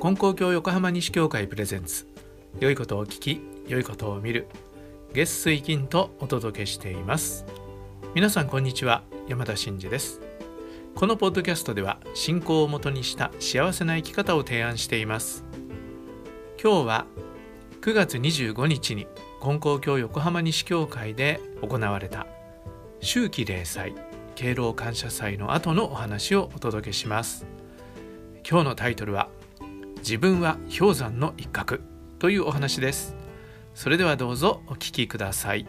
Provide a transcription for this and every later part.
金光教横浜西教会プレゼンツ。良いことを聞き良いことを見る。月水金とお届けしています。皆さんこんにちは。山田真嗣です。このポッドキャストでは信仰をもとにした幸せな生き方を提案しています。今日は9月25日に金光教横浜西教会で行われた秋季例祭敬老感謝祭の後のお話をお届けします。今日のタイトルは自分は氷山の一角というお話です。それではどうぞお聞きください。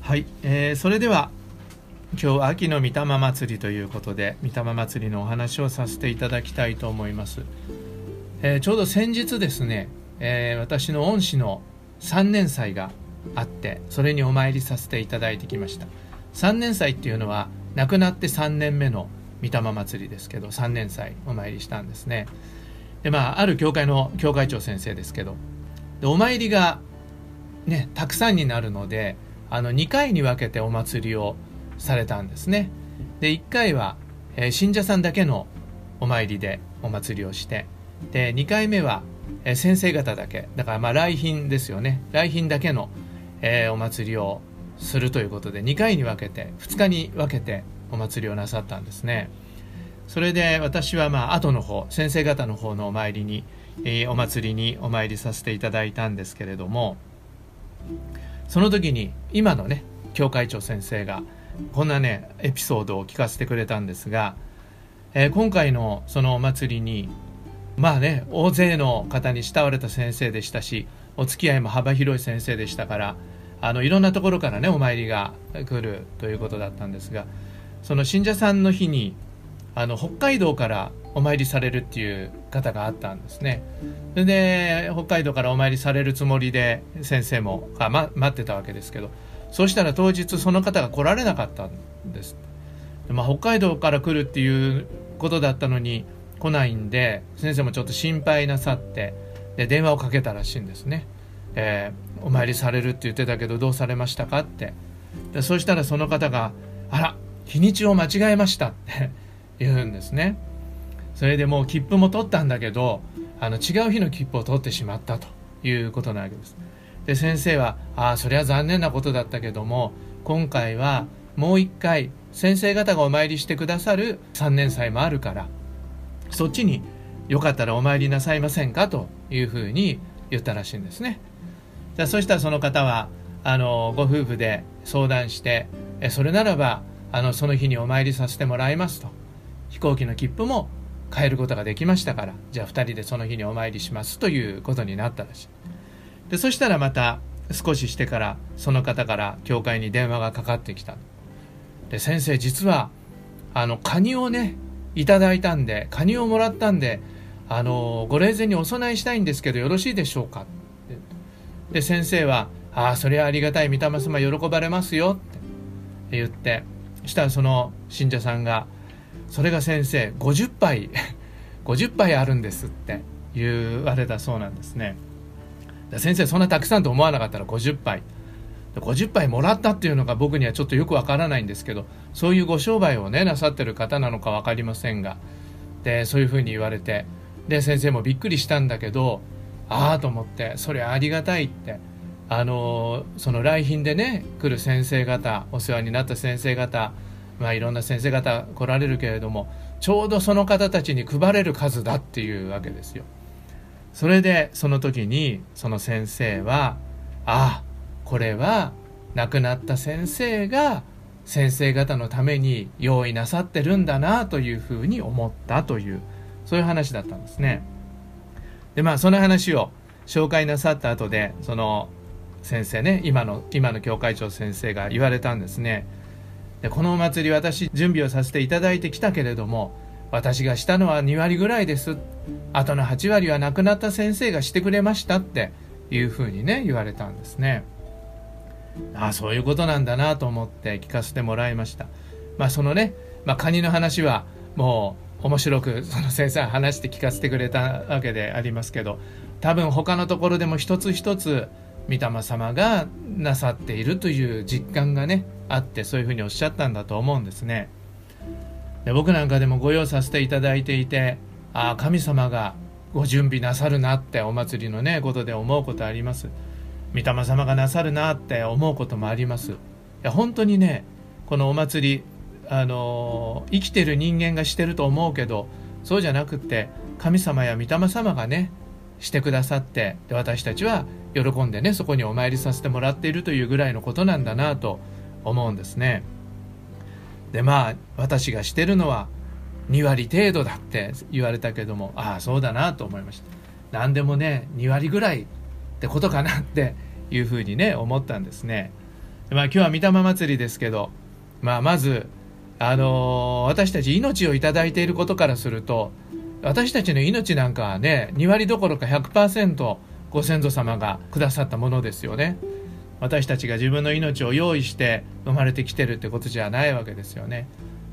はい、えー、それでは今日は秋の御霊祭りということで御霊祭りのお話をさせていただきたいと思います。えー、ちょうど先日ですね、えー、私の恩師の3年祭があってそれにお参りさせていただいてきました。3年祭っていうのは亡くなって3年目の御霊祭りですけど3年祭お参りしたんですね。でまあある教会の教会長先生ですけどでお参りがねたくさんになるのであの2回に分けてお祭りをされたんですね。で1回は、えー、信者さんだけのお参りでお祭りをしてで2回目は、え、先生方だけ。だからまあ来賓ですよね。来賓だけの、えー、お祭りをするということで2回に分けて2日に分けてお祭りをなさったんですね。それで私はまあ後の方先生方の方のお参りに、えー、お祭りにお参りさせていただいたんですけれどもその時に今のね教会長先生がこんなねエピソードを聞かせてくれたんですが、えー、今回のそのお祭りにまあね大勢の方に慕われた先生でしたしお付き合いも幅広い先生でしたからあのいろんなところからねお参りが来るということだったんですがその信者さんの日にあの北海道からお参りされるっていう方があったんですね。それで北海道からお参りされるつもりで先生もあ、ま、待ってたわけですけどそうしたら当日その方が来られなかったんです、まあ、北海道から来るっていうことだったのに来ないんで先生もちょっと心配なさってで電話をかけたらしいんですね、えー、お参りされるって言ってたけどどうされましたかって。でそしたらその方が「あら日にちを間違えました」って 言うんですね。それでもう切符も取ったんだけどあの違う日の切符を取ってしまったということなわけです。で先生は「ああそれは残念なことだったけども今回はもう一回先生方がお参りしてくださる3年祭もあるからそっちによかったらお参りなさいませんかというふうに言ったらしいんですね。じゃそしたらその方はあのご夫婦で相談してえそれならばあのその日にお参りさせてもらいますと。飛行機の切符も変えることができましたからじゃあ2人でその日にお参りしますということになったらしい。でそしたらまた少ししてからその方から教会に電話がかかってきた。で先生実はあのカニをねいただいたんでカニをもらったんであのご霊前にお供えしたいんですけどよろしいでしょうか？で先生は「ああそれはありがたい。御霊様喜ばれますよ」って言ってしたらその信者さんが「それが先生50杯 50杯あるんです」って言われたそうなんですね。先生そんなたくさんと思わなかったら50杯。50杯もらったっていうのが僕にはちょっとよくわからないんですけどそういうご商売をねなさってる方なのか分かりませんがでそういうふうに言われてで先生もびっくりしたんだけどああと思ってそれありがたいってあのその来賓でね来る先生方お世話になった先生方まあいろんな先生方来られるけれどもちょうどその方たちに配れる数だっていうわけですよ。それでその時にその先生はああこれは亡くなった先生が先生方のために用意なさってるんだなというふうに思ったというそういう話だったんですね。でまあその話を紹介なさった後でその先生ね今の今の教会長先生が言われたんですね。でこのお祭り私準備をさせていただいてきたけれども私がしたのは2割ぐらいですあとの8割は亡くなった先生がしてくれましたっていうふうにね言われたんですね。ああそういうことなんだなと思って聞かせてもらいました。まあそのね、まあ、カニの話はもう面白くその先生話して聞かせてくれたわけでありますけど多分他のところでも一つ一つ御霊様がなさっているという実感がねあってそういうふうにおっしゃったんだと思うんですね。で僕なんかでもご用させていただいていてああ神様がご準備なさるなってお祭りのねことで思うことあります。御霊様がなさるなって思うこともあります。いや本当にねこのお祭りあの生きてる人間がしてると思うけどそうじゃなくって神様や御霊様がねしてくださってで私たちは喜んでねそこにお参りさせてもらっているというぐらいのことなんだなと思うんですね。でまあ私がしてるのは2割程度だって言われたけどもああそうだなと思いました。何でもね2割ぐらいってことかなっていうふうにね思ったんですね。まあ今日は御霊祭りですけどまあまずあのー、私たち命を頂いていることからすると私たちの命なんかはね2割どころか100%ご先祖様がくださったものですよね。私たちが自分の命を用意して生まれてきてるってことじゃないわけですよね。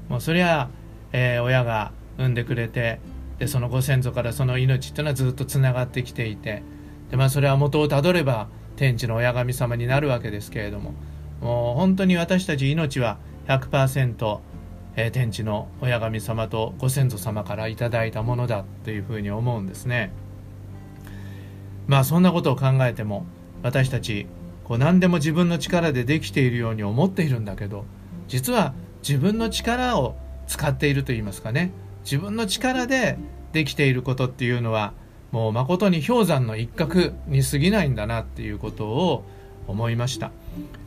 もうそりゃ、えー、親が産んでくれてでそのご先祖からその命っていうのはずっとつながってきていてで、まあ、それは元をたどれば天地の親神様になるわけですけれどももう本当に私たち命は100%、えー、天地の親神様とご先祖様からいただいたものだというふうに思うんですね。まあそんなことを考えても私たちこう何でも自分の力でできているように思っているんだけど実は自分の力を使っていると言いますかね自分の力でできていることっていうのはもう誠に氷山の一角に過ぎないんだなっていうことを思いました。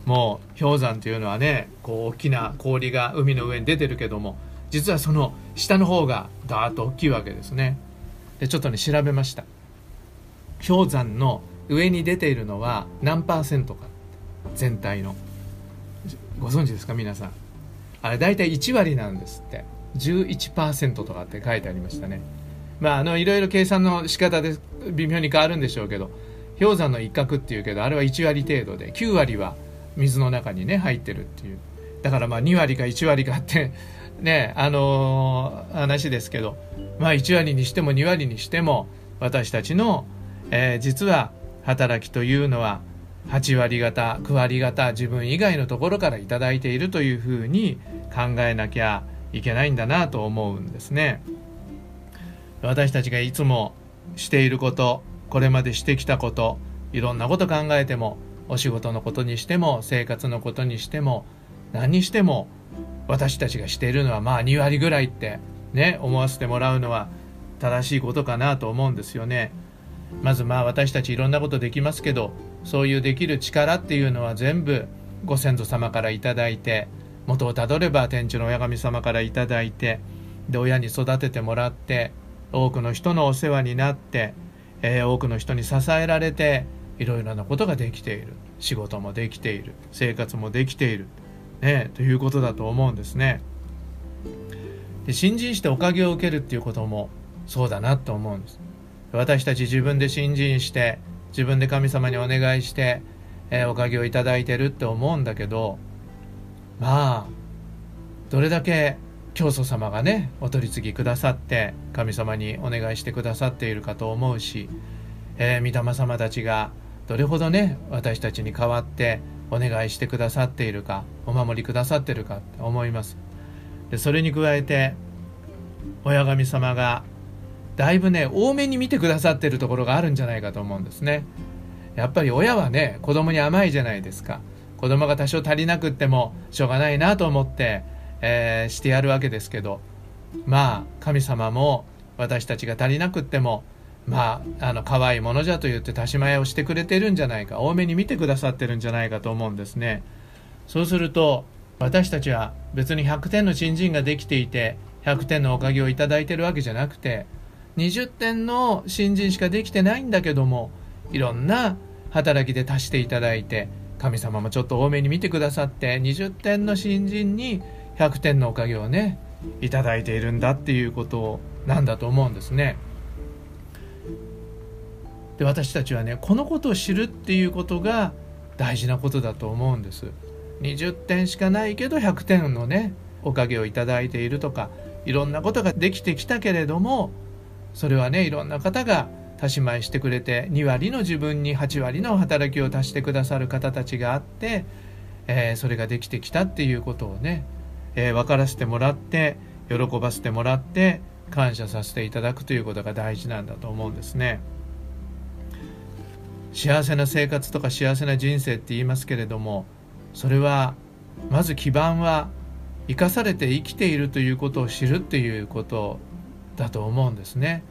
もう氷山というのはねこう大きな氷が海の上に出てるけども実はその下の方がダーッと大きいわけですね。でちょっとね調べました。氷山の上に出ているのは何パーセントか全体の。ご存知ですか皆さん。あれ大体1割なんですって。11%とかって書いてありましたね。まああのいろいろ計算の仕方で微妙に変わるんでしょうけど氷山の一角っていうけどあれは1割程度で9割は水の中にね入ってるっていう。だからまあ2割か1割かって ねあのー、話ですけどまあ1割にしても2割にしても私たちのえー、実は働きというのは8割方9割方自分以外のところから頂いているというふうに考えなきゃいけないんだなと思うんですね。私たちがいつもしていることこれまでしてきたこといろんなこと考えてもお仕事のことにしても生活のことにしても何にしても私たちがしているのはまあ2割ぐらいってね思わせてもらうのは正しいことかなと思うんですよね。まずまあ私たちいろんなことできますけどそういうできる力っていうのは全部ご先祖様から頂いて元をたどれば天地の親神様から頂いてで親に育ててもらって多くの人のお世話になって、えー、多くの人に支えられていろいろなことができている仕事もできている生活もできている、ね、ということだと思うんですね。で新人しておかげを受けるっていうこともそうだなと思うんです。私たち自分で信心して自分で神様にお願いして、えー、おかげをいただいてるって思うんだけどまあどれだけ教祖様がねお取り次ぎくださって神様にお願いしてくださっているかと思うし、えー、御霊様たちがどれほどね私たちに代わってお願いしてくださっているかお守りくださってるかって思います。でそれに加えて親神様がだいぶね多めに見てくださってるところがあるんじゃないかと思うんですね。やっぱり親はね子供に甘いじゃないですか。子供が多少足りなくってもしょうがないなと思って、えー、してやるわけですけどまあ神様も私たちが足りなくってもまああの可愛いものじゃと言ってたしまえをしてくれてるんじゃないか多めに見てくださってるんじゃないかと思うんですね。そうすると私たちは別に100点の新人ができていて100点のおかげをいただいてるわけじゃなくて20点の新人しかできてないんだけどもいろんな働きで足していただいて神様もちょっと多めに見てくださって20点の新人に100点のおかげをねいただいているんだっていうことなんだと思うんですね。で私たちはねこのことを知るっていうことが大事なことだと思うんです。20点しかないけど100点のねおかげをいただいているとかいろんなことができてきたけれどもそれはねいろんな方が足し前してくれて2割の自分に8割の働きを足してくださる方たちがあって、えー、それができてきたっていうことをね、えー、分からせてもらって喜ばせてもらって感謝させていただくということが大事なんだと思うんですね。幸せな生活とか幸せな人生って言いますけれどもそれはまず基盤は生かされて生きているということを知るっていうことだと思うんですね。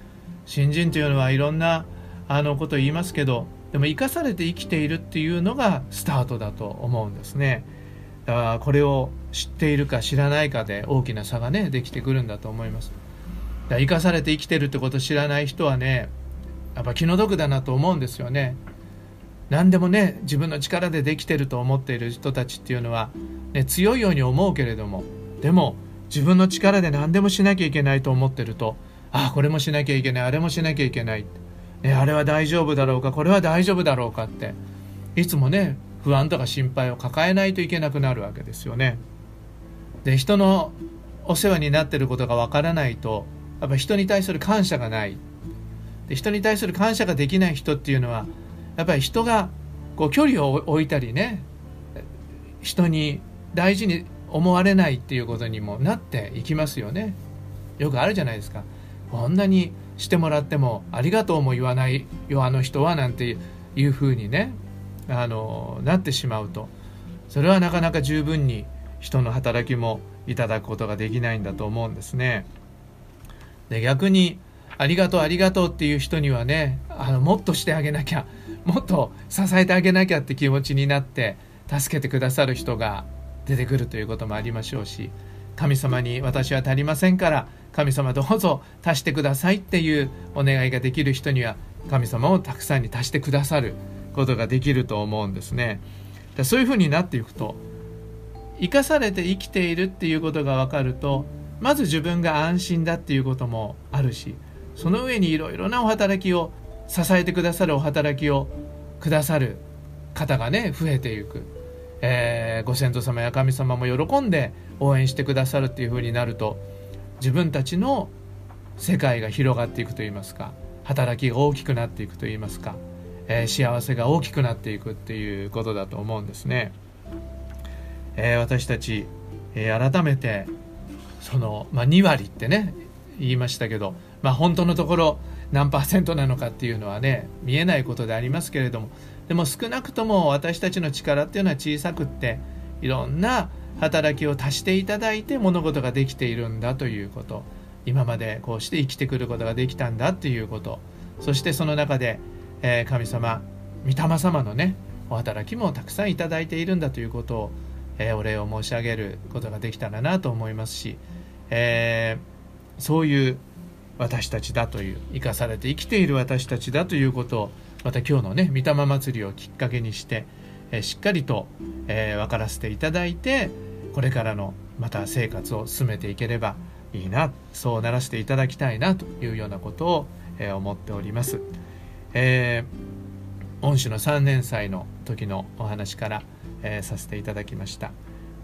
新人というのはいろんなあのことを言いますけどでも生かされて生きているっていうのがスタートだと思うんですね。だからこれを知っているか知らないかで大きな差がねできてくるんだと思います。だ生かされて生きてるってことを知らない人はねやっぱ気の毒だなと思うんですよね。何でもね自分の力でできてると思っている人たちっていうのは、ね、強いように思うけれどもでも自分の力で何でもしなきゃいけないと思ってるとあこれもしなきゃいけないあれもしなきゃいけない、ね、あれは大丈夫だろうかこれは大丈夫だろうかっていつもね不安とか心配を抱えないといけなくなるわけですよね。で人のお世話になってることがわからないとやっぱ人に対する感謝がない。で人に対する感謝ができない人っていうのはやっぱり人がこう距離を置いたりね人に大事に思われないっていうことにもなっていきますよね。よくあるじゃないですか。こんなにしてもらってもありがとうも言わないよあの人はなんていうふうにねあのなってしまうと。それはなかなか十分に人の働きもいただくことができないんだと思うんですね。で逆にありがとうありがとうっていう人にはねあのもっとしてあげなきゃもっと支えてあげなきゃって気持ちになって助けてくださる人が出てくるということもありましょうし神様に私は足りませんから神様どうぞ足してくださいっていうお願いができる人には神様をたくさんに足してくださることができると思うんですね。そういうふうになっていくと生かされて生きているっていうことが分かるとまず自分が安心だっていうこともあるしその上にいろいろなお働きを支えてくださるお働きをくださる方がね増えていくえー、ご先祖様や神様も喜んで応援してくださるっていう風になると自分たちの世界が広がっていくといいますか働きが大きくなっていくといいますか、えー、幸せが大きくなっていくっていうことだと思うんですね。えー、私たち、えー、改めてその、まあ、2割ってね言いましたけど、まあ、本当のところ何パーセントなのかっていうのはね見えないことでありますけれどもでも少なくとも私たちの力っていうのは小さくっていろんな働きを足していただいて物事ができているんだということ今までこうして生きてくることができたんだということそしてその中で、えー、神様御霊様のねお働きもたくさんいただいているんだということを、えー、お礼を申し上げることができたらなと思いますし、えー、そういう私たちだという生かされて生きている私たちだということをまた今日のね御霊祭りをきっかけにして、えー、しっかりと、えー、分からせていただいてこれからのまた生活を進めていければいいなそうならせていただきたいなというようなことを、えー、思っております。えー、恩師の3年祭の時のお話から、えー、させていただきました。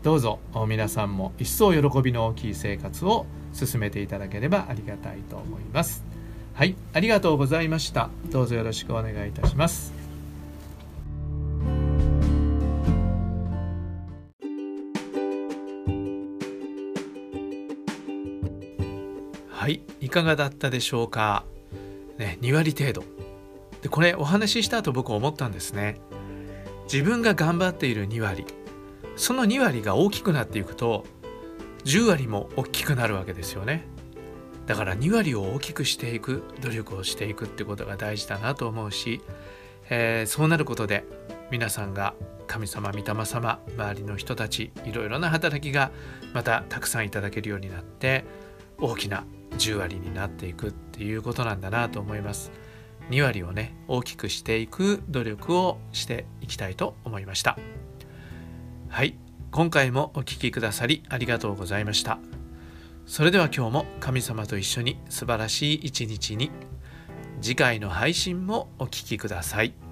どうぞ皆さんも一層喜びの大きい生活を進めていただければありがたいと思います。はい、ありがとうございました。どうぞよろしくお願いいたします。はい、いかがだったでしょうか。ね、2割程度。で、これお話しした後僕思ったんですね。自分が頑張っている2割、その2割が大きくなっていくと、10割も大きくなるわけですよね。だから2割を大きくしていく努力をしていくってことが大事だなと思うし、えー、そうなることで皆さんが神様御霊様周りの人たちいろいろな働きがまたたくさんいただけるようになって大きな10割になっていくっていうことなんだなと思います2割をね大きくしていく努力をしていきたいと思いました。はい。今回もお聴きくださりありがとうございました。それでは今日も神様と一緒に素晴らしい一日に次回の配信もお聴きください。